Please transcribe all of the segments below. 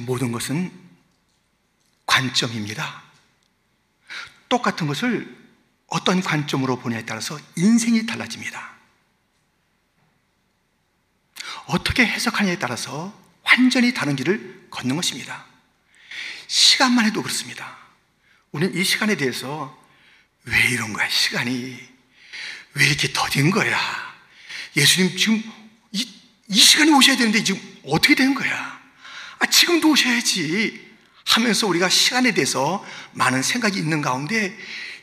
모든 것은 관점입니다. 똑같은 것을 어떤 관점으로 보냐에 따라서 인생이 달라집니다. 어떻게 해석하냐에 따라서 완전히 다른 길을 걷는 것입니다. 시간만 해도 그렇습니다. 우리는 이 시간에 대해서 왜 이런 거야, 시간이. 왜 이렇게 더딘 거야? 예수님 지금 이, 이 시간에 오셔야 되는데 지금 어떻게 된 거야? 아, 지금도 오셔야지. 하면서 우리가 시간에 대해서 많은 생각이 있는 가운데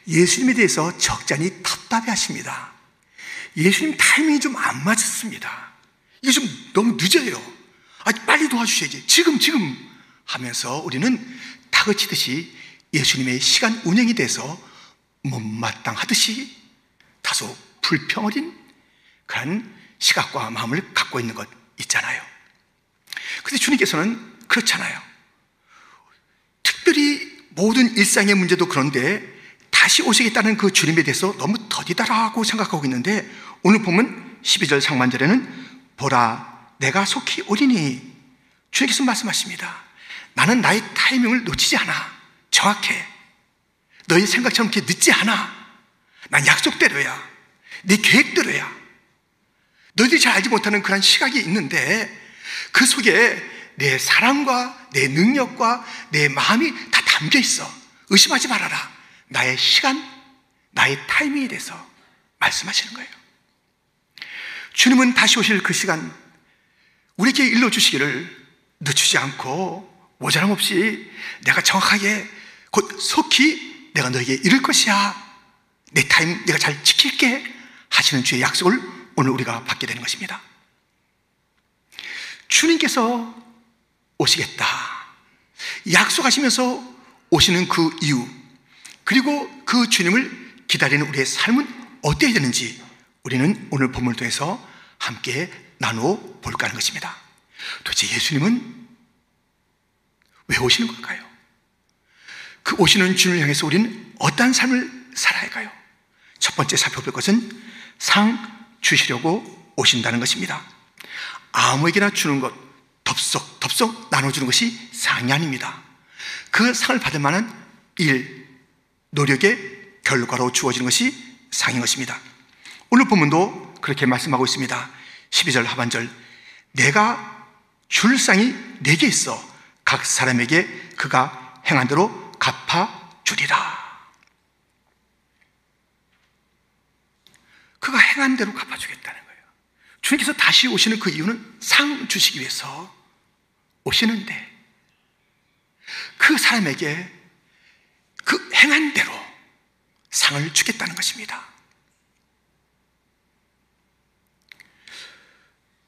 예수님에 대해서 적잖이 답답해 하십니다. 예수님 타이밍이 좀 안 맞았습니다. 이게 좀 너무 늦어요. 아, 빨리 도와주셔야지. 지금, 지금 하면서 우리는 다그치듯이 예수님의 시간 운영이 돼서 못마땅하듯이 다소 불평어린 그런 시각과 마음을 갖고 있는 것 있잖아요. 근데 주님께서는 그렇잖아요. 특별히 모든 일상의 문제도 그런데 다시 오시겠다는 그 주님에 대해서 너무 더디다라고 생각하고 있는데 오늘 보면 12절 상반절에는 보라 내가 속히 오리니 주님께서 말씀하십니다. 나는 나의 타이밍을 놓치지 않아. 정확해. 너희 생각처럼 이렇게 늦지 않아. 난 약속대로야. 네 계획대로야. 너희들이 잘 알지 못하는 그런 시각이 있는데 그 속에 내 사랑과 내 능력과 내 마음이 다 담겨 있어. 의심하지 말아라. 나의 시간, 나의 타이밍에 대해서 말씀하시는 거예요. 주님은 다시 오실 그 시간 우리에게 일러주시기를 늦추지 않고 모자람 없이 내가 정확하게 곧 속히 내가 너에게 이룰 것이야. 내 타임 내가 잘 지킬게 하시는 주의 약속을 오늘 우리가 받게 되는 것입니다. 주님께서 오시겠다. 약속하시면서 오시는 그 이유, 그리고 그 주님을 기다리는 우리의 삶은 어때야 되는지 우리는 오늘 본문을 통해서 함께 나누어 볼까 하는 것입니다. 도대체 예수님은 왜 오시는 걸까요? 그 오시는 주님을 향해서 우리는 어떠한 삶을 살아야 할까요? 첫 번째 살펴볼 것은 상 주시려고 오신다는 것입니다. 아무에게나 주는 것, 덥석, 덥석 나눠주는 것이 상이 아닙니다. 그 상을 받을 만한 일, 노력의 결과로 주어지는 것이 상인 것입니다. 오늘 본문도 그렇게 말씀하고 있습니다. 12절 하반절. 내가 줄 상이 내게 있어 각 사람에게 그가 행한 대로 갚아주리라. 그가 행한 대로 갚아주겠다는. 주님께서 다시 오시는 그 이유는 상 주시기 위해서 오시는데 그 사람에게 그 행한 대로 상을 주겠다는 것입니다.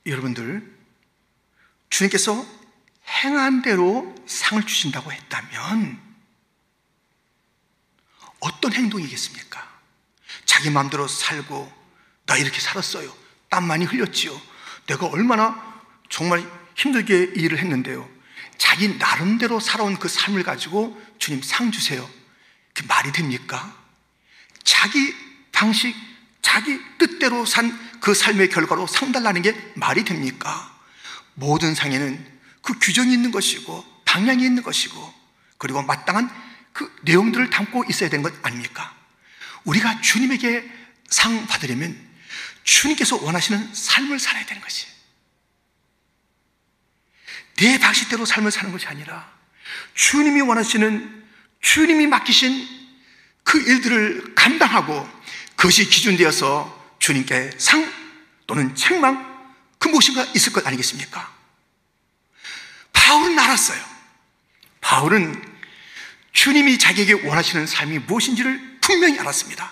여러분들, 주님께서 행한 대로 상을 주신다고 했다면 어떤 행동이겠습니까? 자기 마음대로 살고 나 이렇게 살았어요. 땀 많이 흘렸지요. 내가 얼마나 정말 힘들게 일을 했는데요. 자기 나름대로 살아온 그 삶을 가지고 주님 상 주세요. 그 말이 됩니까? 자기 방식, 자기 뜻대로 산 그 삶의 결과로 상 달라는 게 말이 됩니까? 모든 상에는 그 규정이 있는 것이고 방향이 있는 것이고 그리고 마땅한 그 내용들을 담고 있어야 되는 것 아닙니까? 우리가 주님에게 상 받으려면 주님께서 원하시는 삶을 살아야 되는 것이 내 방식대로 삶을 사는 것이 아니라 주님이 원하시는 주님이 맡기신 그 일들을 감당하고 그것이 기준되어서 주님께 상 또는 책망 그 무엇인가 있을 것 아니겠습니까? 바울은 알았어요. 바울은 주님이 자기에게 원하시는 삶이 무엇인지를 분명히 알았습니다.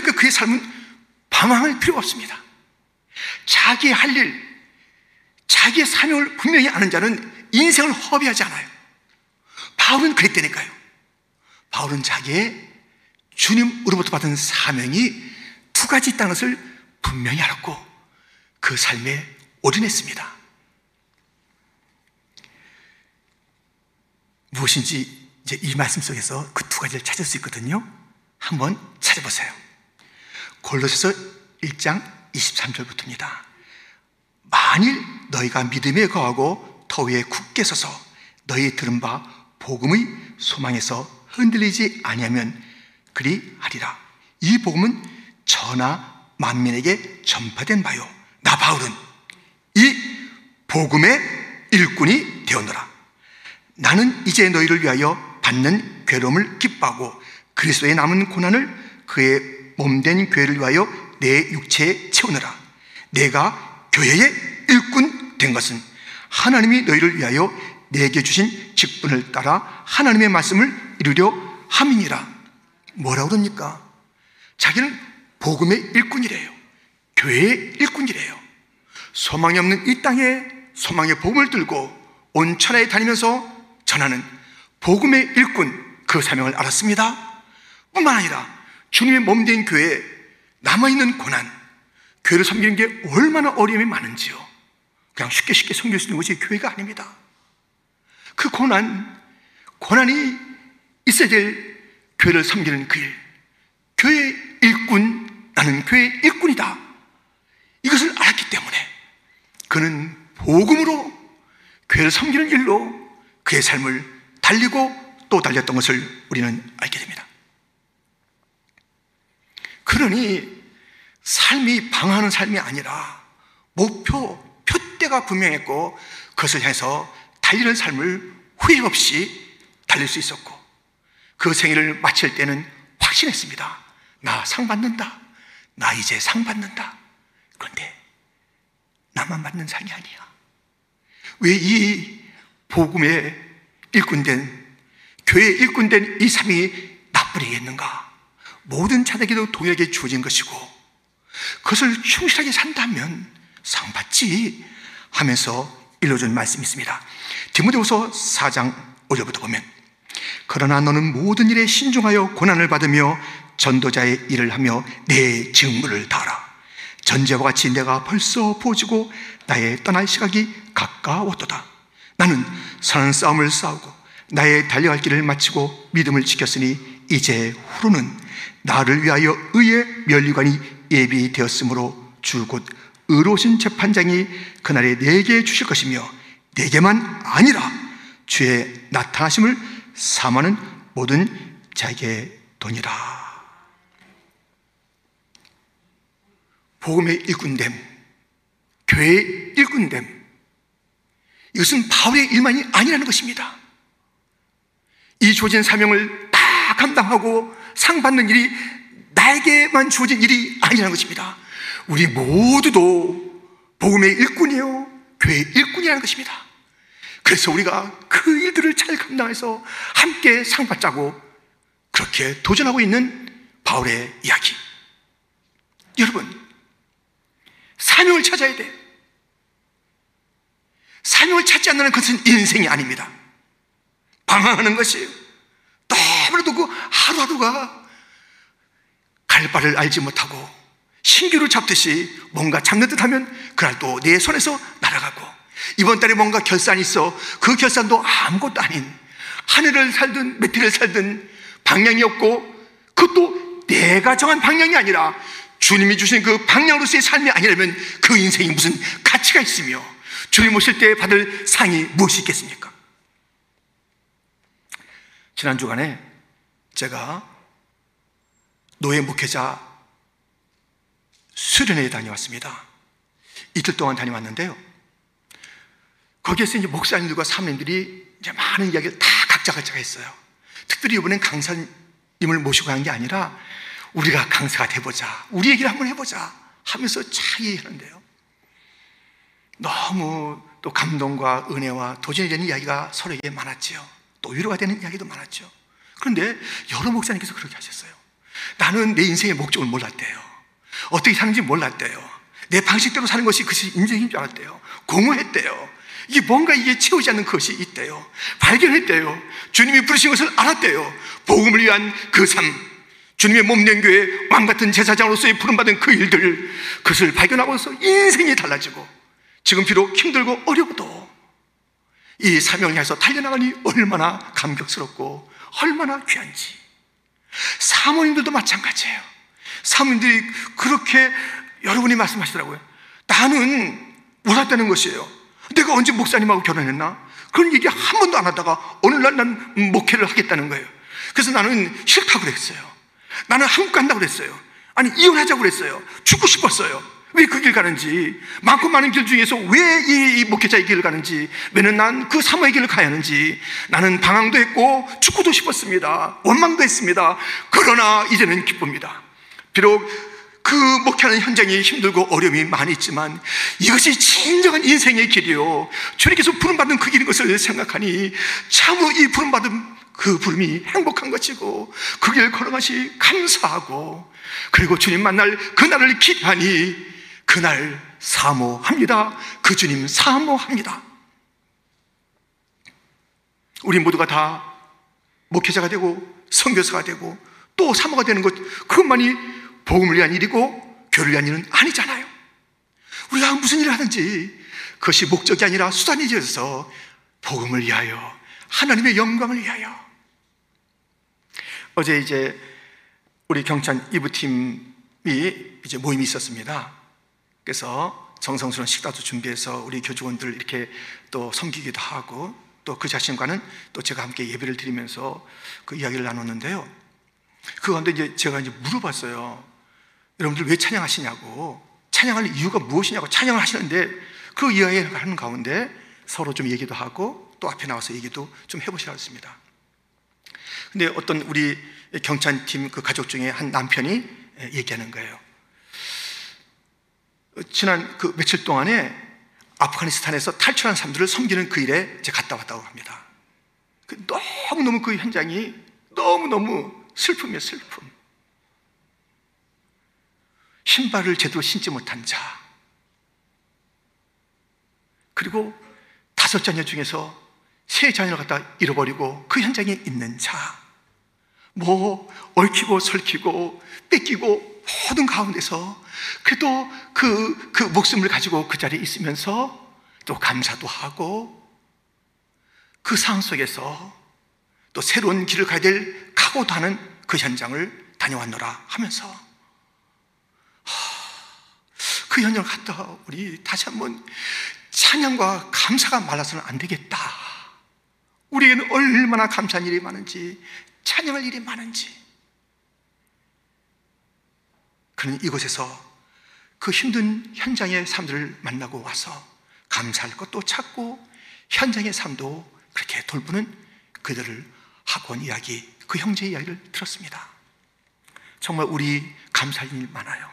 그러니까 그의 삶은 방황할 필요가 없습니다. 자기의 할 일, 자기의 사명을 분명히 아는 자는 인생을 허비하지 않아요. 바울은 그랬다니까요. 바울은 자기의 주님으로부터 받은 사명이 두 가지 있다는 것을 분명히 알았고 그 삶에 올인했습니다. 무엇인지 이제 이 말씀 속에서 그 두 가지를 찾을 수 있거든요. 한번 찾아보세요. 골로새서 1장 23절부터입니다. 만일 너희가 믿음에 거하고 터위에 굳게 서서 너희 들은 바 복음의 소망에서 흔들리지 아니하면 그리 하리라. 이 복음은 전하 만민에게 전파된 바요. 나 바울은 이 복음의 일꾼이 되었노라. 나는 이제 너희를 위하여 받는 괴로움을 기뻐하고 그리스도의 남은 고난을 그의 몸된 교회를 위하여 내 육체에 채우느라. 내가 교회의 일꾼 된 것은 하나님이 너희를 위하여 내게 주신 직분을 따라 하나님의 말씀을 이루려 함이니라. 뭐라고 그럽니까? 자기는 복음의 일꾼이래요. 교회의 일꾼이래요. 소망이 없는 이 땅에 소망의 복음을 들고 온 천하에 다니면서 전하는 복음의 일꾼 그 사명을 알았습니다. 뿐만 아니라 주님의 몸된 교회에 남아있는 고난, 교회를 섬기는 게 얼마나 어려움이 많은지요. 그냥 쉽게 쉽게 섬길 수 있는 것이 교회가 아닙니다. 그 고난, 고난이 있어야 될 교회를 섬기는 그 일. 교회 일꾼, 나는 교회 일꾼이다. 이것을 알았기 때문에 그는 복음으로 교회를 섬기는 일로 그의 삶을 달리고 또 달렸던 것을 우리는 알게 됩니다. 그러니 삶이 방황하는 삶이 아니라 목표, 표대가 분명했고 그것을 향해서 달리는 삶을 후회 없이 달릴 수 있었고 그 생일을 마칠 때는 확신했습니다. 나 상 받는다. 나 이제 상 받는다. 그런데 나만 받는 상이 아니야. 왜 이 복음의 일꾼된 교회 일꾼된 이 삶이 나쁘리겠는가? 모든 자에게도 동일하게 주어진 것이고 그것을 충실하게 산다면 상 받지 하면서 일러준 말씀이 있습니다. 디모데후서 4장 5절부터 보면 그러나 너는 모든 일에 신중하여 고난을 받으며 전도자의 일을 하며 내 직무를 다하라. 전제와 같이 내가 벌써 보지고 나의 떠날 시각이 가까웠도다. 나는 선한 싸움을 싸우고 나의 달려갈 길을 마치고 믿음을 지켰으니 이제 후로는 나를 위하여 의의 면류관이 예비되었으므로 줄곧 의로우신 재판장이 그날에 내게 주실 것이며 내게만 아니라 주의 나타나심을 사모하는 모든 자에게 돈이라. 복음의 일꾼됨, 교회의 일꾼됨, 이것은 바울의 일만이 아니라는 것입니다. 이 주어진 사명을 다 감당하고 상 받는 일이 나에게만 주어진 일이 아니라는 것입니다. 우리 모두도 복음의 일꾼이요, 교회의 일꾼이라는 것입니다. 그래서 우리가 그 일들을 잘 감당해서 함께 상 받자고 그렇게 도전하고 있는 바울의 이야기. 여러분, 사명을 찾아야 돼. 사명을 찾지 않는 것은 인생이 아닙니다. 방황하는 것이에요. 너무나도 그 하루하루가 갈 바를 알지 못하고 신규를 잡듯이 뭔가 잡는 듯 하면 그날 또 내 손에서 날아가고 이번 달에 뭔가 결산이 있어 그 결산도 아무것도 아닌 하늘을 살든 메티를 살든 방향이 없고 그것도 내가 정한 방향이 아니라 주님이 주신 그 방향으로서의 삶이 아니라면 그 인생이 무슨 가치가 있으며 주님 오실 때 받을 상이 무엇이 있겠습니까? 지난 주간에 제가 노예 목회자 수련회에 다녀왔습니다. 이틀 동안 다녀왔는데요. 거기에서 이제 목사님들과 사모님들이 이제 많은 이야기를 다 각자 각자 했어요. 특별히 이번엔 강사님을 모시고 간 게 아니라 우리가 강사가 돼보자. 우리 얘기를 한번 해보자. 하면서 잘 얘기하는데요. 너무 또 감동과 은혜와 도전이 되는 이야기가 서로에게 많았지요. 또 위로가 되는 이야기도 많았죠. 그런데 여러 목사님께서 그렇게 하셨어요. 나는 내 인생의 목적을 몰랐대요. 어떻게 사는지 몰랐대요. 내 방식대로 사는 것이 그것이 인생인 줄 알았대요. 공허했대요. 이게 뭔가 이게 채우지 않는 것이 있대요. 발견했대요. 주님이 부르신 것을 알았대요. 복음을 위한 그 삶, 주님의 몸된 교회 왕 같은 제사장으로서의 부름받은 그 일들 그것을 발견하고서 인생이 달라지고 지금 비록 힘들고 어려워도 이 사명을 향해서 달려나가니 얼마나 감격스럽고 얼마나 귀한지 사모님들도 마찬가지예요 사모님들이 그렇게 여러분이 말씀하시더라고요 나는 몰랐다는 것이에요. 내가 언제 목사님하고 결혼했나? 그런 얘기 한 번도 안 하다가 어느 날난 목회를 하겠다는 거예요. 그래서 나는 싫다고 그랬어요. 나는 한국 간다고 그랬어요. 아니, 이혼하자고 그랬어요. 죽고 싶었어요. 왜 그 길 가는지, 많고 많은 길 중에서 왜 이 목회자의 길을 가는지, 왜는 난 그 사모의 길을 가야 하는지, 나는 방황도 했고, 죽고도 싶었습니다. 원망도 했습니다. 그러나 이제는 기쁩니다. 비록 그 목회하는 현장이 힘들고 어려움이 많이 있지만 이것이 진정한 인생의 길이요. 주님께서 부름받은 그 길인 것을 생각하니 참으로 이 부름받은 그 부름이 행복한 것이고 그길 걸어가시 감사하고 그리고 주님 만날 그날을 기대하니 그날 사모합니다. 그 주님 사모합니다. 우리 모두가 다 목회자가 되고 선교사가 되고 또 사모가 되는 것 그것만이 복음을 위한 일이고 교를 위한 일은 아니잖아요. 우리가 무슨 일을 하든지 그것이 목적이 아니라 수단이 되어서 복음을 위하여 하나님의 영광을 위하여 어제 이제 우리 경찬 이부팀이 이제 모임이 있었습니다. 그래서 정성스러운 식사도 준비해서 우리 교직원들 이렇게 또 섬기기도 하고 또 그 자신과는 또 제가 함께 예배를 드리면서 그 이야기를 나눴는데요. 그 가운데 이제 제가 이제 물어봤어요. 여러분들 왜 찬양하시냐고 찬양할 이유가 무엇이냐고 찬양을 하시는데 그 이야기하는 가운데 서로 좀 얘기도 하고 또 앞에 나와서 얘기도 좀 해보시라 했습니다. 근데 어떤 우리 경찬팀 그 가족 중에 한 남편이 얘기하는 거예요. 지난 그 며칠 동안에 아프가니스탄에서 탈출한 사람들을 섬기는 그 일에 이제 갔다 왔다고 합니다. 그 너무너무 그 현장이 너무너무 슬픔이에요, 슬픔. 신발을 제대로 신지 못한 자. 그리고 다섯 자녀 중에서 세 자녀를 갖다 잃어버리고 그 현장에 있는 자. 뭐, 얽히고 설키고 뺏기고 모든 가운데서 그래도 그, 그 목숨을 가지고 그 자리에 있으면서 또 감사도 하고 그 상황 속에서 또 새로운 길을 가야 될 각오도 하는 그 현장을 다녀왔노라 하면서 그 현장을 갔다 우리 다시 한번 찬양과 감사가 말라서는 안 되겠다. 우리에게는 얼마나 감사한 일이 많은지, 찬양할 일이 많은지. 그는 이곳에서 그 힘든 현장의 사람들을 만나고 와서 감사할 것도 찾고 현장의 삶도 그렇게 돌보는 그들을 학원 이야기, 그 형제 이야기를 들었습니다. 정말 우리 감사할 일 많아요.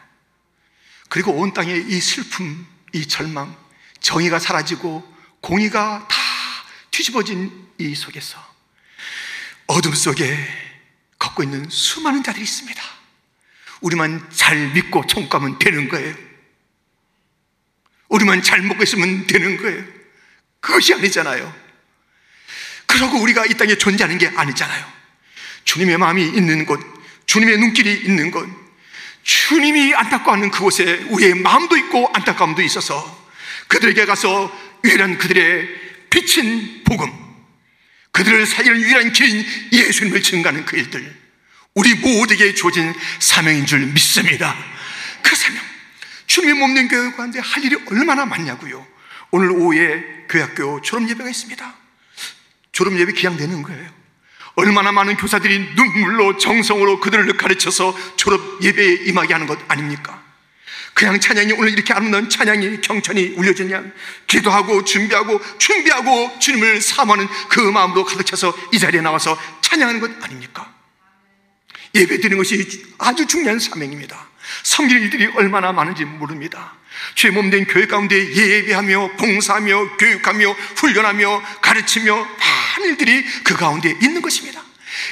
그리고 온 땅의 이 슬픔, 이 절망, 정의가 사라지고 공의가 다 뒤집어진 이 속에서 어둠 속에 걷고 있는 수많은 자들이 있습니다. 우리만 잘 믿고 청구하면 되는 거예요. 우리만 잘 먹고 있으면 되는 거예요. 그것이 아니잖아요. 그러고 우리가 이 땅에 존재하는 게 아니잖아요. 주님의 마음이 있는 곳, 주님의 눈길이 있는 곳, 주님이 안타까워하는 그곳에 우리의 마음도 있고 안타까움도 있어서 그들에게 가서 유일한 그들의 비친 복음, 그들을 살리는 유일한 길인 예수님을 증가하는 그 일들, 우리 모두에게 주어진 사명인 줄 믿습니다. 그 사명. 주님의 몸된 교회 가운데 할 일이 얼마나 많냐고요. 오늘 오후에 교학교 졸업 예배가 있습니다. 졸업 예배 기양되는 거예요. 얼마나 많은 교사들이 눈물로 정성으로 그들을 가르쳐서 졸업 예배에 임하게 하는 것 아닙니까? 그냥 찬양이 오늘 이렇게 아름다운 찬양이 경천이 울려지냐? 기도하고 준비하고 준비하고 주님을 사모하는 그 마음으로 가득 차서 이 자리에 나와서 찬양하는 것 아닙니까? 예배 드리는 것이 아주 중요한 사명입니다. 섬길 일들이 얼마나 많은지 모릅니다. 주의 몸된 교회 가운데 예배하며 봉사하며 교육하며 훈련하며 가르치며 많은 일들이 그 가운데 있는 것입니다.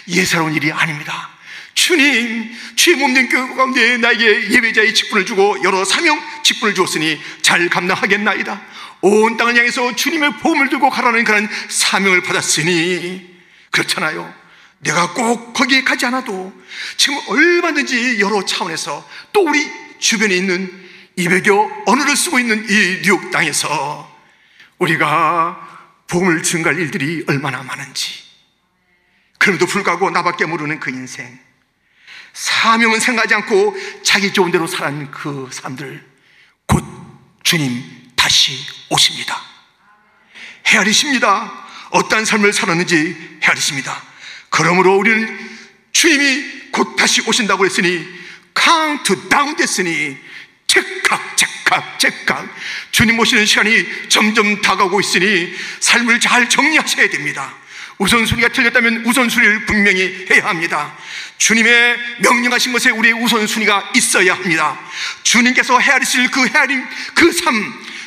예사로운 일이 아닙니다. 주님, 주의 몸된 교회 가운데 나에게 예배자의 직분을 주고 여러 사명 직분을 주었으니 잘 감당하겠나이다. 온 땅을 향해서 주님의 보험을 들고 가라는 그런 사명을 받았으니 그렇잖아요. 내가 꼭 거기에 가지 않아도 지금 얼마든지 여러 차원에서 또 우리 주변에 있는 200여 언어를 쓰고 있는 이 뉴욕 땅에서 우리가 복음을 증가할 일들이 얼마나 많은지 그럼에도 불구하고 나밖에 모르는 그 인생 사명은 생각하지 않고 자기 좋은 대로 살아가는 그 사람들 곧 주님 다시 오십니다. 헤아리십니다. 어떠한 삶을 살았는지 헤아리십니다. 그러므로 우리는 주님이 곧 다시 오신다고 했으니 카운트다운 됐으니 즉각 즉각 즉각 주님 오시는 시간이 점점 다가오고 있으니 삶을 잘 정리하셔야 됩니다. 우선순위가 틀렸다면 우선순위를 분명히 해야 합니다. 주님의 명령하신 것에 우리의 우선순위가 있어야 합니다. 주님께서 헤아리실 그 헤아림, 그 삶,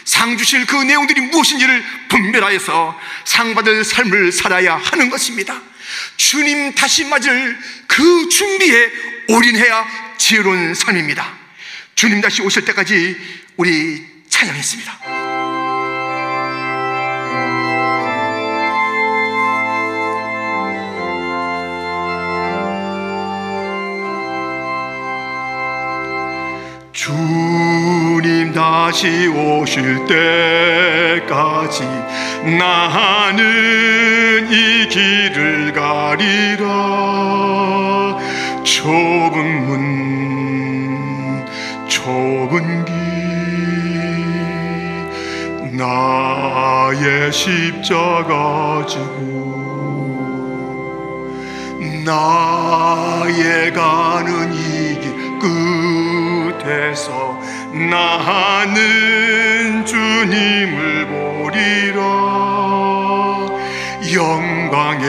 상 주실 그 내용들이 무엇인지를 분별하여서 상 받을 삶을 살아야 하는 것입니다. 주님 다시 맞을 그 준비에 올인해야 지혜로운 삶입니다. 주님 다시 오실 때까지 우리 찬양했습니다. 다시 오실 때까지 나는 이 길을 가리라. 좁은 문 좁은 길 나의 십자가 지고 나의 가는 이 길 끝에서 나는 주님을 보리라 영광의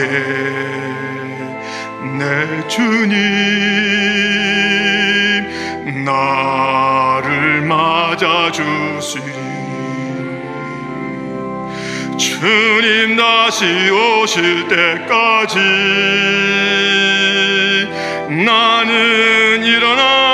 내 주님 나를 맞아주시리. 주님 다시 오실 때까지 나는 일어나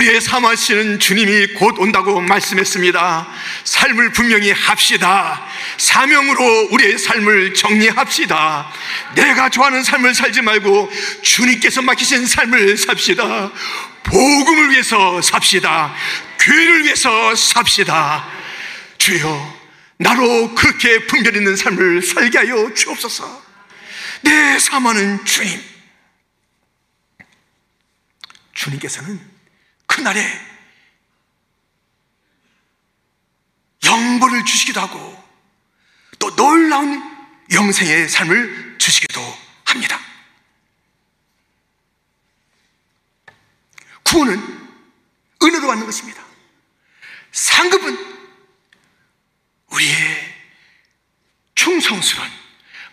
우리의 사마시는 주님이 곧 온다고 말씀했습니다. 삶을 분명히 합시다. 사명으로 우리의 삶을 정리합시다. 내가 좋아하는 삶을 살지 말고 주님께서 맡기신 삶을 삽시다. 복음을 위해서 삽시다. 교회를 위해서 삽시다. 주여, 나로 그렇게 분별 있는 삶을 살게 하여 주옵소서. 내 사마는 주님. 주님께서는 그날에 영벌을 주시기도 하고 또 놀라운 영생의 삶을 주시기도 합니다. 구원은 은혜로 받는 것입니다. 상급은 우리의 충성스러운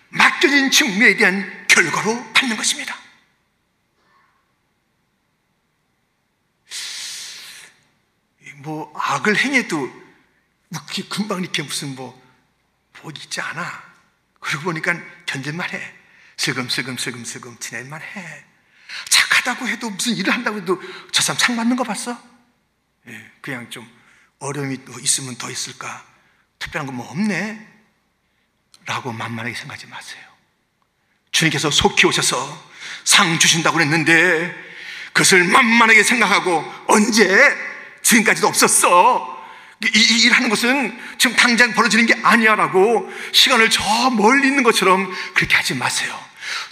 맡겨진 직무에 대한 결과로 받는 것입니다. 뭐 악을 행해도 이렇게 금방 이렇게 무슨 뭐복 있지 않아. 그러고 보니까 견딜만 해. 슬금슬금 슬금슬금 지낼만 해. 착하다고 해도 무슨 일을 한다고 해도 저 사람 상 받는 거 봤어? 예, 그냥 좀 어려움이 또 있으면 더 있을까? 특별한 거 뭐 없네? 라고 만만하게 생각하지 마세요. 주님께서 속히 오셔서 상 주신다고 그랬는데 그것을 만만하게 생각하고 언제 지금까지도 없었어. 이, 이 일 하는 것은 지금 당장 벌어지는 게 아니야 라고 시간을 저 멀리 있는 것처럼 그렇게 하지 마세요.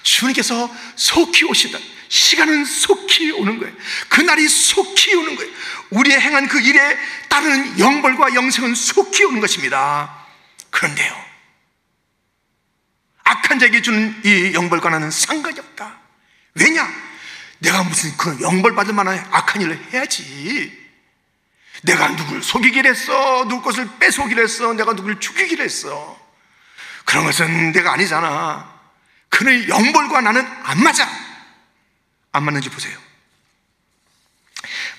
주님께서 속히 오신다. 시간은 속히 오는 거예요. 그날이 속히 오는 거예요. 우리의 행한 그 일에 따르는 영벌과 영생은 속히 오는 것입니다. 그런데요. 악한 자에게 주는 이 영벌과 나는 상관이 없다. 왜냐? 내가 무슨 그 영벌 받을 만한 악한 일을 해야지. 내가 누굴 속이기를 했어. 누구 것을 뺏어오기를 했어. 내가 누굴 죽이기를 했어. 그런 것은 내가 아니잖아. 그의 영벌과 나는 안 맞아. 안 맞는지 보세요.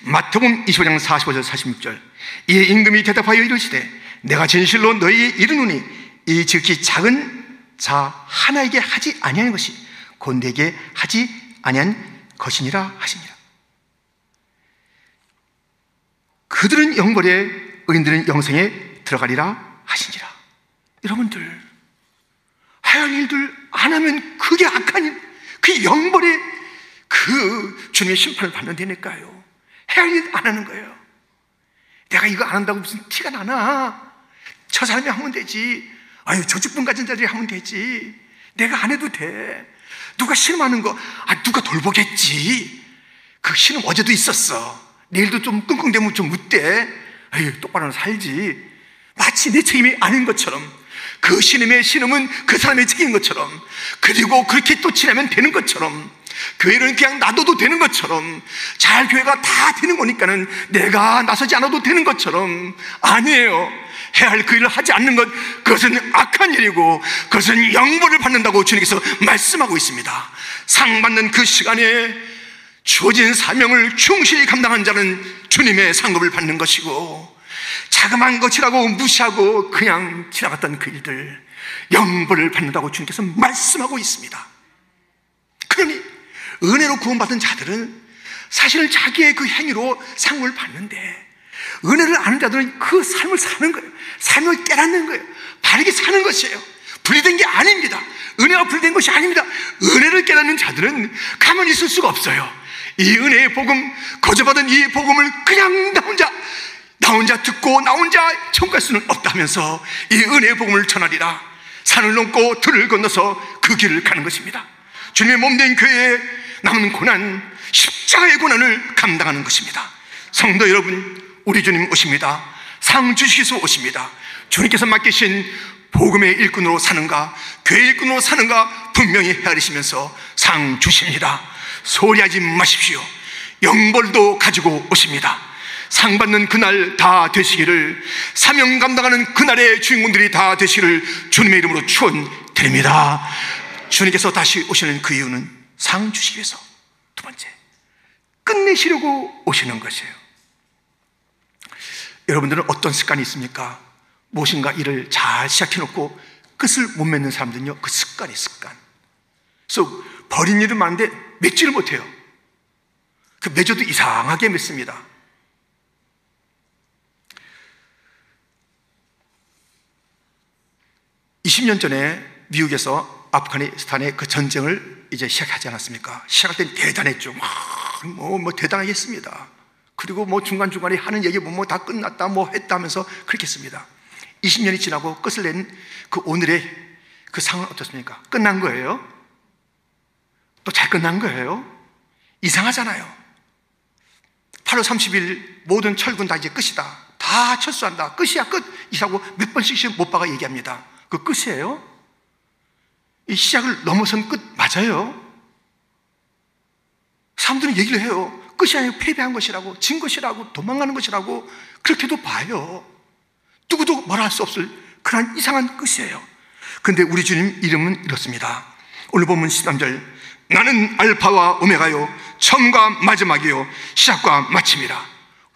마태복음 25장 45절 46절 이에 임금이 대답하여 이르시되 내가 진실로 너희에 이르노니 이 즉시 작은 자 하나에게 하지 아니하는 것이 곧 내게 하지 아니한 것이니라 하시니라 그들은 영벌에 의인들은 영생에 들어가리라 하시니라 여러분들 할 일들 안 하면 그게 악한 일, 그 영벌에 그 주님의 심판을 받는다니까요 할일안 하는 거예요. 내가 이거 안 한다고 무슨 티가 나나? 저 사람이 하면 되지. 아유, 저축분 가진 자들이 하면 되지. 내가 안 해도 돼. 누가 신음하는 거, 아, 누가 돌보겠지. 그 신음 어제도 있었어. 내일도 좀 끙끙대면 좀 묻대. 아유, 똑바로 살지. 마치 내 책임이 아닌 것처럼. 그 신음의 신음은 그 사람의 책임인 것처럼. 그리고 그렇게 또 지나면 되는 것처럼. 교회는 그냥 놔둬도 되는 것처럼 잘 교회가 다 되는 거니까는 내가 나서지 않아도 되는 것처럼 아니에요. 해야 할 그 일을 하지 않는 것 그것은 악한 일이고 그것은 영벌을 받는다고 주님께서 말씀하고 있습니다. 상 받는 그 시간에 주어진 사명을 충실히 감당한 자는 주님의 상급을 받는 것이고 자그마한 것이라고 무시하고 그냥 지나갔던 그 일들 영벌을 받는다고 주님께서 말씀하고 있습니다. 그러니 은혜로 구원받은 자들은 사실은 자기의 그 행위로 상을 받는데 은혜를 아는 자들은 그 삶을 사는 거예요. 삶을 깨닫는 거예요. 바르게 사는 것이에요. 분리된 게 아닙니다. 은혜와 분리된 것이 아닙니다. 은혜를 깨닫는 자들은 가만히 있을 수가 없어요. 이 은혜의 복음, 거저받은 이 복음을 그냥 나 혼자, 나 혼자 듣고 나 혼자 청구할 수는 없다면서 이 은혜의 복음을 전하리라. 산을 넘고 들을 건너서 그 길을 가는 것입니다. 주님의 몸된 교회에 남은 고난, 십자가의 고난을 감당하는 것입니다. 성도 여러분, 우리 주님 오십니다. 상 주시기서 오십니다. 주님께서 맡기신 복음의 일꾼으로 사는가, 교회 일꾼으로 사는가 분명히 헤아리시면서 상 주십니다. 소리 하지 마십시오. 영벌도 가지고 오십니다. 상 받는 그날 다 되시기를 사명 감당하는 그날의 주인공들이 다 되시기를 주님의 이름으로 축원드립니다. 주님께서 다시 오시는 그 이유는 상 주시기 위해서 두 번째 끝내시려고 오시는 것이에요. 여러분들은 어떤 습관이 있습니까? 무엇인가 일을 잘 시작해놓고 끝을 못 맺는 사람들은요, 그 습관이 습관. 그래서 버린 일은 많은데 맺지를 못해요. 그 맺어도 이상하게 맺습니다. (20년) 전에 미국에서 아프가니스탄의 그 전쟁을 이제 시작하지 않았습니까? 시작할 땐 대단했죠. 뭐, 뭐 대단하겠습니다. 그리고 뭐 중간중간에 하는 얘기 뭐다 끝났다 뭐 했다면서 그렇게 했습니다. 20년이 지나고 끝을 낸 그 오늘의 그 상은 어떻습니까? 끝난 거예요? 또 잘 끝난 거예요? 이상하잖아요. 8월 30일 모든 철군 다 이제 끝이다. 다 철수한다. 끝이야, 끝. 이라고 몇 번씩씩 못 박아 얘기합니다. 그 끝이에요? 이 시작을 넘어선 끝 맞아요? 사람들은 얘기를 해요. 끝이 아니고 패배한 것이라고, 진 것이라고, 도망가는 것이라고, 그렇게도 봐요. 누구도 뭐라 할수 없을 그런 이상한 끝이에요. 근데 우리 주님 이름은 이렇습니다. 오늘 보면 13절. 나는 알파와 오메가요, 처음과 마지막이요, 시작과 마침이라.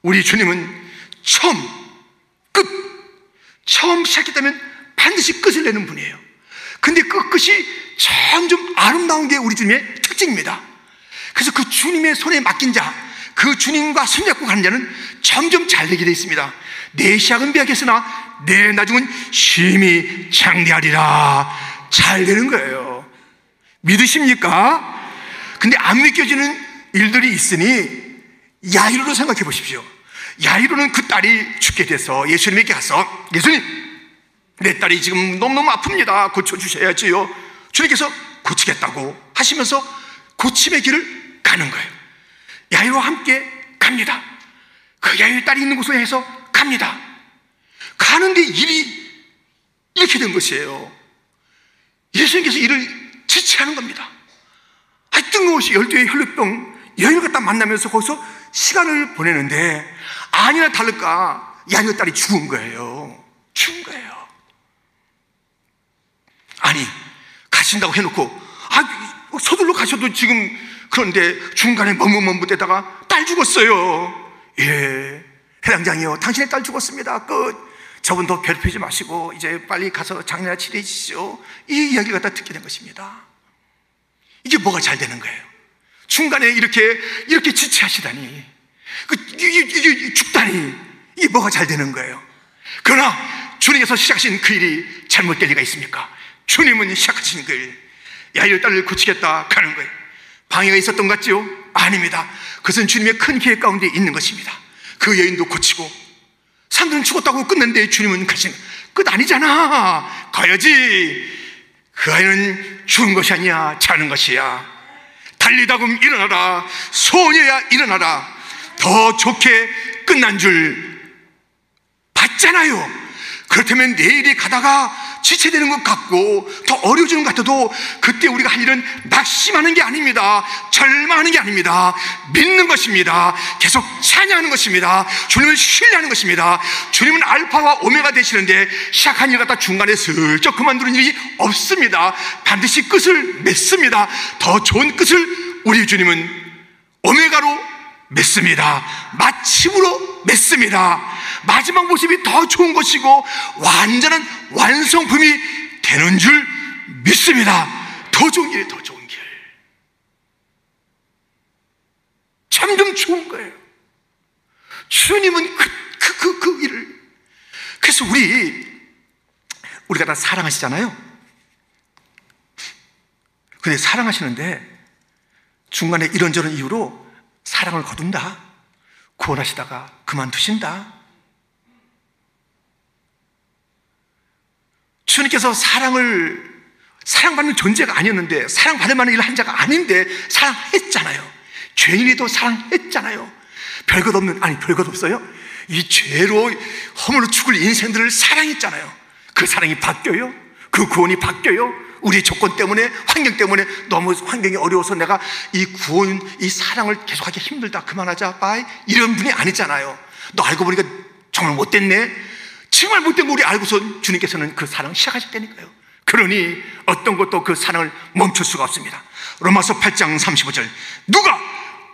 우리 주님은 처음, 끝, 처음 시작했다면 반드시 끝을 내는 분이에요. 근데 그 끝이 점점 아름다운 게 우리 주님의 특징입니다. 그래서 그 주님의 손에 맡긴 자, 그 주님과 손잡고 가는 자는 점점 잘 되게 되어 있습니다. 내 시작은 비하겠으나 내 나중은 심히 장대하리라. 잘 되는 거예요. 믿으십니까? 근데 안 믿겨지는 일들이 있으니 야이로로 생각해 보십시오. 야이로는 그 딸이 죽게 돼서 예수님에게 가서 예수님 내 딸이 지금 너무너무 아픕니다. 고쳐주셔야지요. 주님께서 고치겠다고 하시면서 고침의 길을 가는 거예요. 야이와 함께 갑니다. 그 야이의 딸이 있는 곳에 해서 갑니다. 가는데 일이 이렇게 된 것이에요. 예수님께서 일을 지체하는 겁니다. 아니, 뜬금없이 열두의 혈루병 여인을 갖다 만나면서 거기서 시간을 보내는데 아니나 다를까 야녀 딸이 죽은 거예요. 죽은 거예요. 아니 가신다고 해놓고 아 서둘러 가셔도 지금 그런데 중간에 머뭇머뭇대다가 딸 죽었어요. 예, 회장장이요, 당신의 딸 죽었습니다. 끝. 저분 더 괴롭히지 마시고 이제 빨리 가서 장례나 치르해 주시오. 이 이야기를 갖다 듣게 된 것입니다. 이게 뭐가 잘 되는 거예요? 중간에 이렇게 이렇게 지체하시다니, 그 죽다니 이게 뭐가 잘 되는 거예요? 그러나 주님께서 시작하신 그 일이 잘못될 리가 있습니까? 주님은 시작하신 그 일, 야이의 딸을 고치겠다 가는 거예요. 방해가 있었던 것 같죠? 아닙니다. 그것은 주님의 큰 계획 가운데 있는 것입니다. 그 여인도 고치고 사람들은 죽었다고 끝냈는데 주님은 가신 끝 아니잖아. 가야지. 그 아이는 죽은 것이 아니야. 자는 것이야. 달리다금 일어나라. 소녀야 일어나라. 더 좋게 끝난 줄 봤잖아요. 그렇다면 내일이 가다가 지체되는 것 같고 더 어려워지는 것 같아도 그때 우리가 할 일은 낙심하는 게 아닙니다. 절망하는 게 아닙니다. 믿는 것입니다. 계속 찬양하는 것입니다. 주님을 신뢰하는 것입니다. 주님은 알파와 오메가 되시는데 시작한 일 갖다 중간에 슬쩍 그만두는 일이 없습니다. 반드시 끝을 맺습니다. 더 좋은 끝을 우리 주님은 오메가로 맺습니다. 마침으로 맺습니다. 마지막 모습이 더 좋은 것이고 완전한 완성품이 되는 줄 믿습니다. 더 좋은 길이 더 좋은 길. 점점 좋은 거예요. 주님은 그, 그, 그, 그 일을. 그래서 우리, 우리가 다 사랑하시잖아요. 근데 사랑하시는데 중간에 이런저런 이유로 사랑을 거둔다. 구원하시다가 그만두신다. 주님께서 사랑을 사랑받는 존재가 아니었는데 사랑받을 만한 일을 한 자가 아닌데 사랑했잖아요. 죄인이도 사랑했잖아요. 별것 없는 아니 별것 없어요. 이 죄로 허물로 죽을 인생들을 사랑했잖아요. 그 사랑이 바뀌어요? 그 구원이 바뀌어요? 우리 조건 때문에 환경 때문에 너무 환경이 어려워서 내가 이 구원 이 사랑을 계속하기 힘들다 그만하자 bye 이런 분이 아니잖아요. 너 알고 보니까 정말 못됐네. 정말 못된 거 우리 알고서 주님께서는 그 사랑 시작하셨다니까요. 그러니 어떤 것도 그 사랑을 멈출 수가 없습니다. 로마서 8장 35절 누가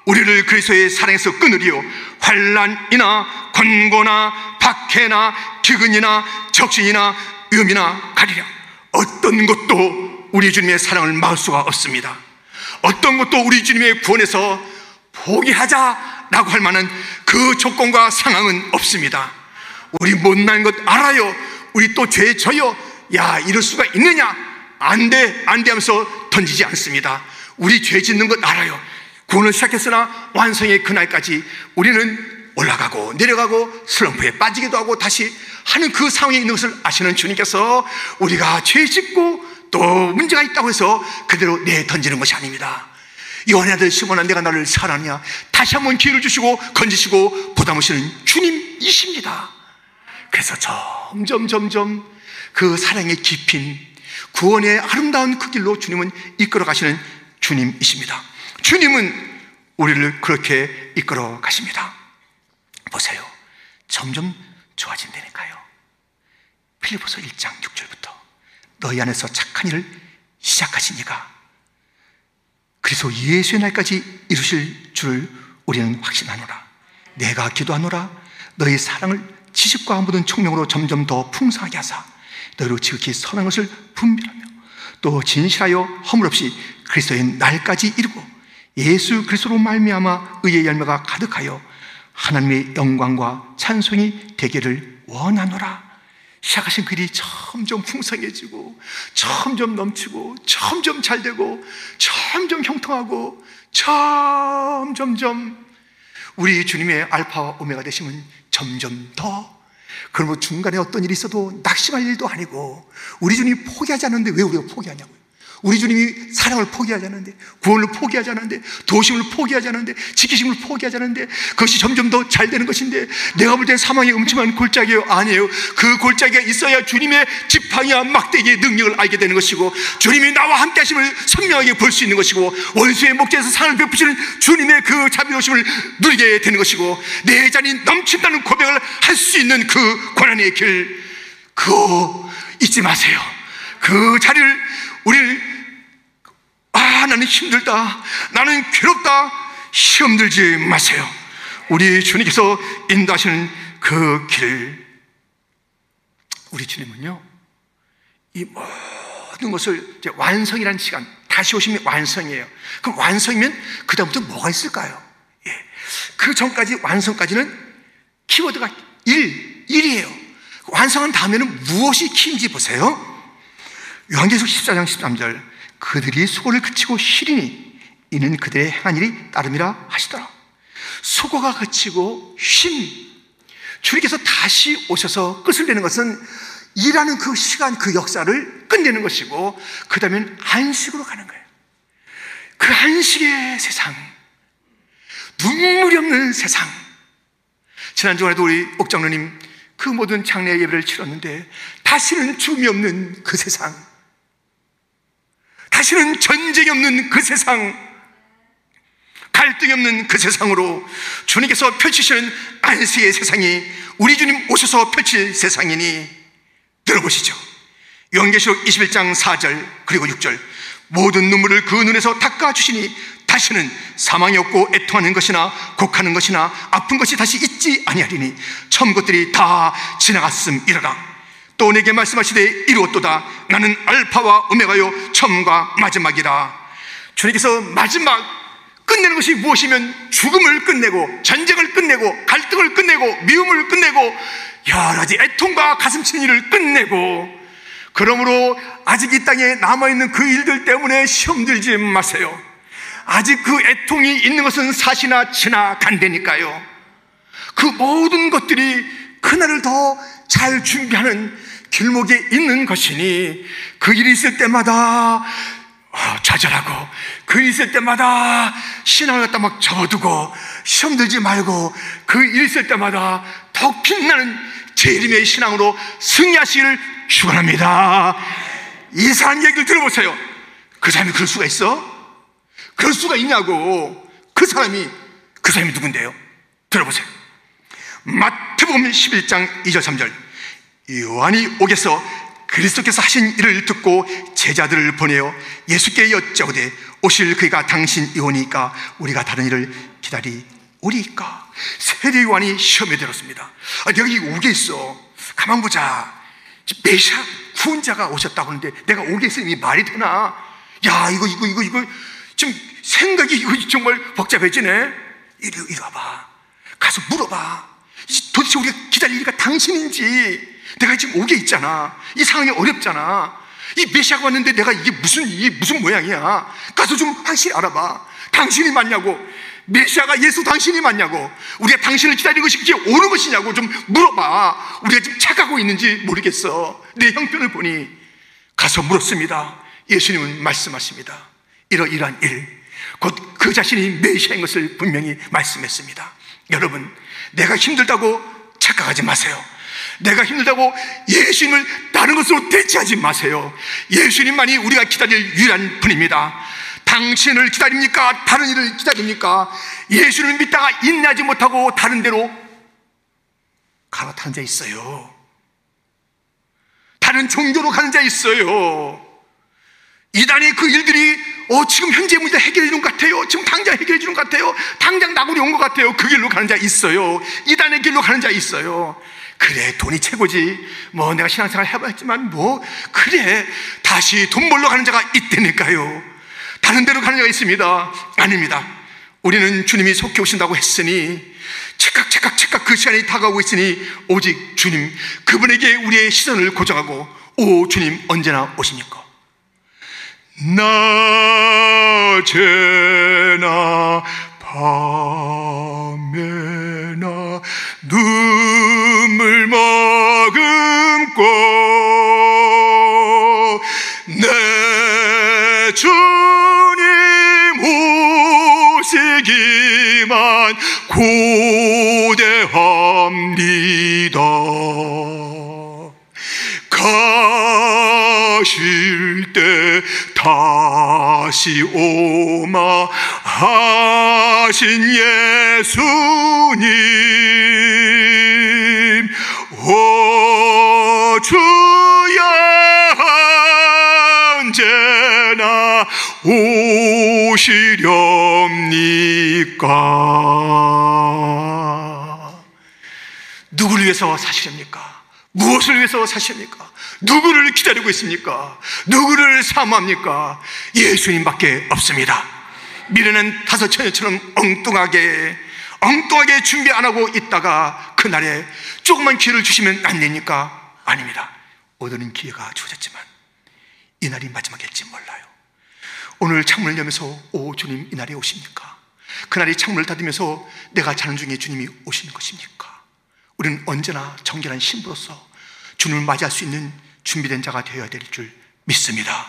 우리를 그리스도의 사랑에서 끊으리요 환란이나 곤고나 박해나 기근이나 적신이나 위험이나 칼이랴 어떤 것도 우리 주님의 사랑을 막을 수가 없습니다. 어떤 것도 우리 주님의 구원에서 포기하자라고 할 만한 그 조건과 상황은 없습니다. 우리 못난 것 알아요. 우리 또죄 져요. 야, 이럴 수가 있느냐? 안 돼, 안 돼 하면서 던지지 않습니다. 우리 죄 짓는 것 알아요. 구원을 시작했으나 완성의 그날까지 우리는 올라가고 내려가고 슬럼프에 빠지기도 하고 다시 하는 그 상황에 있는 것을 아시는 주님께서 우리가 죄 짓고 또 문제가 있다고 해서 그대로 내 던지는 것이 아닙니다. 요한의 아들 시몬아 내가 너를 사랑하냐 다시 한번 기회를 주시고 건지시고 보담으시는 주님이십니다. 그래서 점점 점점 그 사랑의 깊인 구원의 아름다운 그 길로 주님은 이끌어 가시는 주님이십니다. 주님은 우리를 그렇게 이끌어 가십니다. 보세요. 점점 좋아진다니까요. 필리포서 1장 6절부터 너희 안에서 착한 일을 시작하신 이가 그래서 예수의 날까지 이루실 줄을 우리는 확신하노라. 내가 기도하노라. 너희 사랑을 지식과 모든 총명으로 점점 더 풍성하게 하사 너희로 지극히 선한 것을 분별하며 또 진실하여 허물 없이 그리스도의 날까지 이루고 예수 그리스도로 말미암아 의의 열매가 가득하여 하나님의 영광과 찬송이 되기를 원하노라. 시작하신 글이 점점 풍성해지고, 점점 넘치고, 점점 잘 되고, 점점 형통하고, 점점점 우리 주님의 알파와 오메가 되시면 점점 더 그러면 중간에 어떤 일이 있어도 낙심할 일도 아니고 우리 주님이 포기하지 않는데 왜 우리가 포기하냐고요. 우리 주님이 사랑을 포기하지 않는데, 구원을 포기하지 않는데, 도심을 포기하지 않는데, 지키심을 포기하지 않는데, 그것이 점점 더 잘 되는 것인데, 내가 볼 때 사망의 음침한 골짜기요? 아니에요. 그 골짜기가 있어야 주님의 지팡이와 막대기의 능력을 알게 되는 것이고, 주님이 나와 함께 하심을 선명하게 볼 수 있는 것이고, 원수의 목재에서 상을 베푸시는 주님의 그 자비로심을 누리게 되는 것이고, 내 잔이 넘친다는 고백을 할 수 있는 그 고난의 길, 그거 잊지 마세요. 그 자리를 우리를 아 나는 힘들다. 나는 괴롭다. 시험 들지 마세요. 우리 주님께서 인도하시는 그 길. 우리 주님은요 이 모든 것을 완성이라는 시간 다시 오시면 완성이에요. 그럼 완성이면 그 다음부터 뭐가 있을까요? 예. 그 전까지 완성까지는 키워드가 일, 일이에요. 완성한 다음에는 무엇이 키인지 보세요 요한계시록 14장 13절 그들이 소를 그치고 쉬리니 이는 그들의 행한 일이 따름이라 하시더라. 소고가 그치고 쉼 주님께서 다시 오셔서 끝을 내는 것은 일하는 그 시간 그 역사를 끝내는 것이고 그 다음엔 안식으로 가는 거예요. 그 안식의 세상 눈물이 없는 세상. 지난주에도 우리 옥장로님 그 모든 장례 예배를 치렀는데 다시는 죽음이 없는 그 세상 다시는 전쟁이 없는 그 세상, 갈등이 없는 그 세상으로 주님께서 펼치시는 안식의 세상이 우리 주님 오셔서 펼칠 세상이니 들어보시죠. 요계시록 21장 4절 그리고 6절 모든 눈물을 그 눈에서 닦아주시니 다시는 사망이 없고 애통하는 것이나 곡하는 것이나 아픈 것이 다시 있지 아니하리니 처음 것들이 다 지나갔음이라라 또 내게 말씀하시되 이루었도다. 나는 알파와 오메가요 처음과 마지막이라. 주님께서 마지막 끝내는 것이 무엇이면 죽음을 끝내고 전쟁을 끝내고 갈등을 끝내고 미움을 끝내고 여러 가지 애통과 가슴 치는 일을 끝내고 그러므로 아직 이 땅에 남아있는 그 일들 때문에 시험 들지 마세요. 아직 그 애통이 있는 것은 사시나 지나간다니까요. 그 모든 것들이 그날을 더 잘 준비하는 길목에 있는 것이니 그 일이 있을 때마다 어, 좌절하고 그 일이 있을 때마다 신앙을 갖다 막 접어두고 시험 들지 말고 그 일이 있을 때마다 더욱 빛나는 제 이름의 신앙으로 승리하시기를 축원합니다. 이 사람 얘기를 들어보세요. 그 사람이 그럴 수가 있어? 그럴 수가 있냐고. 그 사람이 그 사람이 누군데요? 들어보세요. 마태복음 11장 2절 3절 요한이 오게서 그리스도께서 하신 일을 듣고 제자들을 보내어 예수께 여쭤오되 오실 그가 당신 이오니까 우리가 다른 일을 기다리오리까? 세례 요한이 시험에 들었습니다. 아, 내가 이 오게 있어. 가만 보자. 메시아 구원자가 오셨다고 하는데 내가 오게 있으니 말이 되나? 야 이거 이거 이거 이거 지금 생각이 이거 정말 복잡해지네. 이리, 이리 와봐. 가서 물어봐. 도대체 우리가 기다릴 리가 당신인지 내가 지금 오게 있잖아. 이 상황이 어렵잖아. 이 메시아가 왔는데 내가 이게 무슨, 이게 무슨 모양이야. 가서 좀 확실히 알아봐. 당신이 맞냐고. 메시아가 예수 당신이 맞냐고. 우리가 당신을 기다리고 싶지 오는 것이냐고 좀 물어봐. 우리가 지금 착각하고 있는지 모르겠어. 내 형편을 보니 가서 물었습니다. 예수님은 말씀하십니다. 이러이러한 일. 곧 그 자신이 메시아인 것을 분명히 말씀했습니다. 여러분, 내가 힘들다고 착각하지 마세요. 내가 힘들다고 예수님을 다른 것으로 대체하지 마세요. 예수님만이 우리가 기다릴 유일한 분입니다. 당신을 기다립니까? 다른 일을 기다립니까? 예수를 믿다가 인내하지 못하고 다른 데로 갈아타는 자 있어요. 다른 종교로 가는 자 있어요. 이단의 그 일들이 어, 지금 현재 문제 해결해 주는 것 같아요. 지금 당장 해결해 주는 것 같아요. 당장 나군이 온것 같아요. 그 길로 가는 자 있어요. 이단의 길로 가는 자 있어요. 그래 돈이 최고지. 뭐 내가 신앙생활 해봤지만 뭐 그래. 다시 돈 벌러 가는 자가 있다니까요. 다른 데로 가는 자가 있습니다. 아닙니다. 우리는 주님이 속히 오신다고 했으니 착각 착각 착각 그 시간이 다가오고 있으니 오직 주님 그분에게 우리의 시선을 고정하고 오 주님 언제나 오십니까? 낮에나 밤에나 눈물 머금고 내 주님 오시기만 고대합니다. 가실 때 다시 오마 하신 예수님 오 주야 언제나 오시렵니까? 누구를 위해서 사시렵니까? 무엇을 위해서 사십니까? 누구를 기다리고 있습니까? 누구를 사모합니까? 예수님밖에 없습니다. 미래는 다섯 처녀처럼 엉뚱하게 엉뚱하게 준비 안 하고 있다가 그날에 조금만 기회를 주시면 안 됩니까? 아닙니다. 오늘은 기회가 주어졌지만 이날이 마지막일지 몰라요. 오늘 창문을 열면서 오 주님 이날이 오십니까? 그날이 창문을 닫으면서 내가 자는 중에 주님이 오시는 것입니까? 우리는 언제나 정결한 신부로서 주님을 맞이할 수 있는 준비된 자가 되어야 될 줄 믿습니다.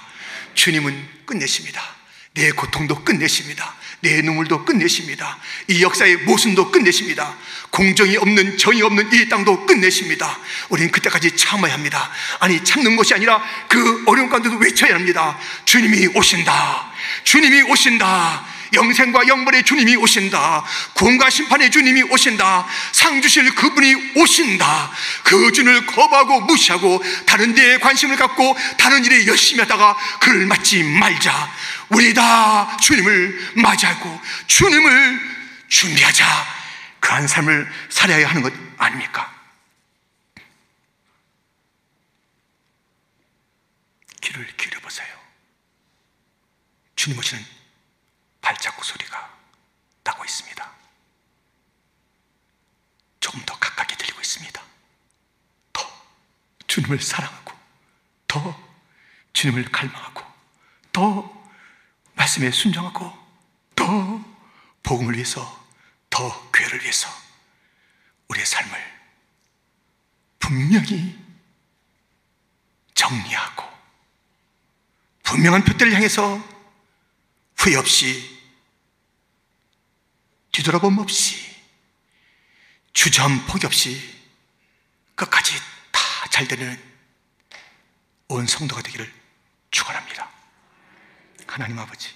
주님은 끝내십니다. 내 고통도 끝내십니다. 내 눈물도 끝내십니다. 이 역사의 모순도 끝내십니다. 공정이 없는 정의 없는 이 땅도 끝내십니다. 우리는 그때까지 참아야 합니다. 아니 참는 것이 아니라 그 어려운 가운데도 외쳐야 합니다. 주님이 오신다. 주님이 오신다. 영생과 영벌의 주님이 오신다. 구원과 심판의 주님이 오신다. 상 주실 그분이 오신다. 그 주님을 거부하고 무시하고 다른 데에 관심을 갖고 다른 일에 열심히 하다가 그를 맞지 말자. 우리 다 주님을 맞이하고 주님을 준비하자. 그한 삶을 살아야 하는 것 아닙니까? 귀를 기울여 보세요. 주님 오시는 발자국 소리가 나고 있습니다. 조금 더 가깝게 들리고 있습니다. 더 주님을 사랑하고, 더 주님을 갈망하고, 더 말씀에 순종하고, 더 복음을 위해서, 더 교회를 위해서 우리의 삶을 분명히 정리하고 분명한 표대를 향해서 후회 없이 뒤돌아봄 없이 주저함 포기 없이 끝까지 다 잘 되는 온 성도가 되기를 축원합니다. 하나님 아버지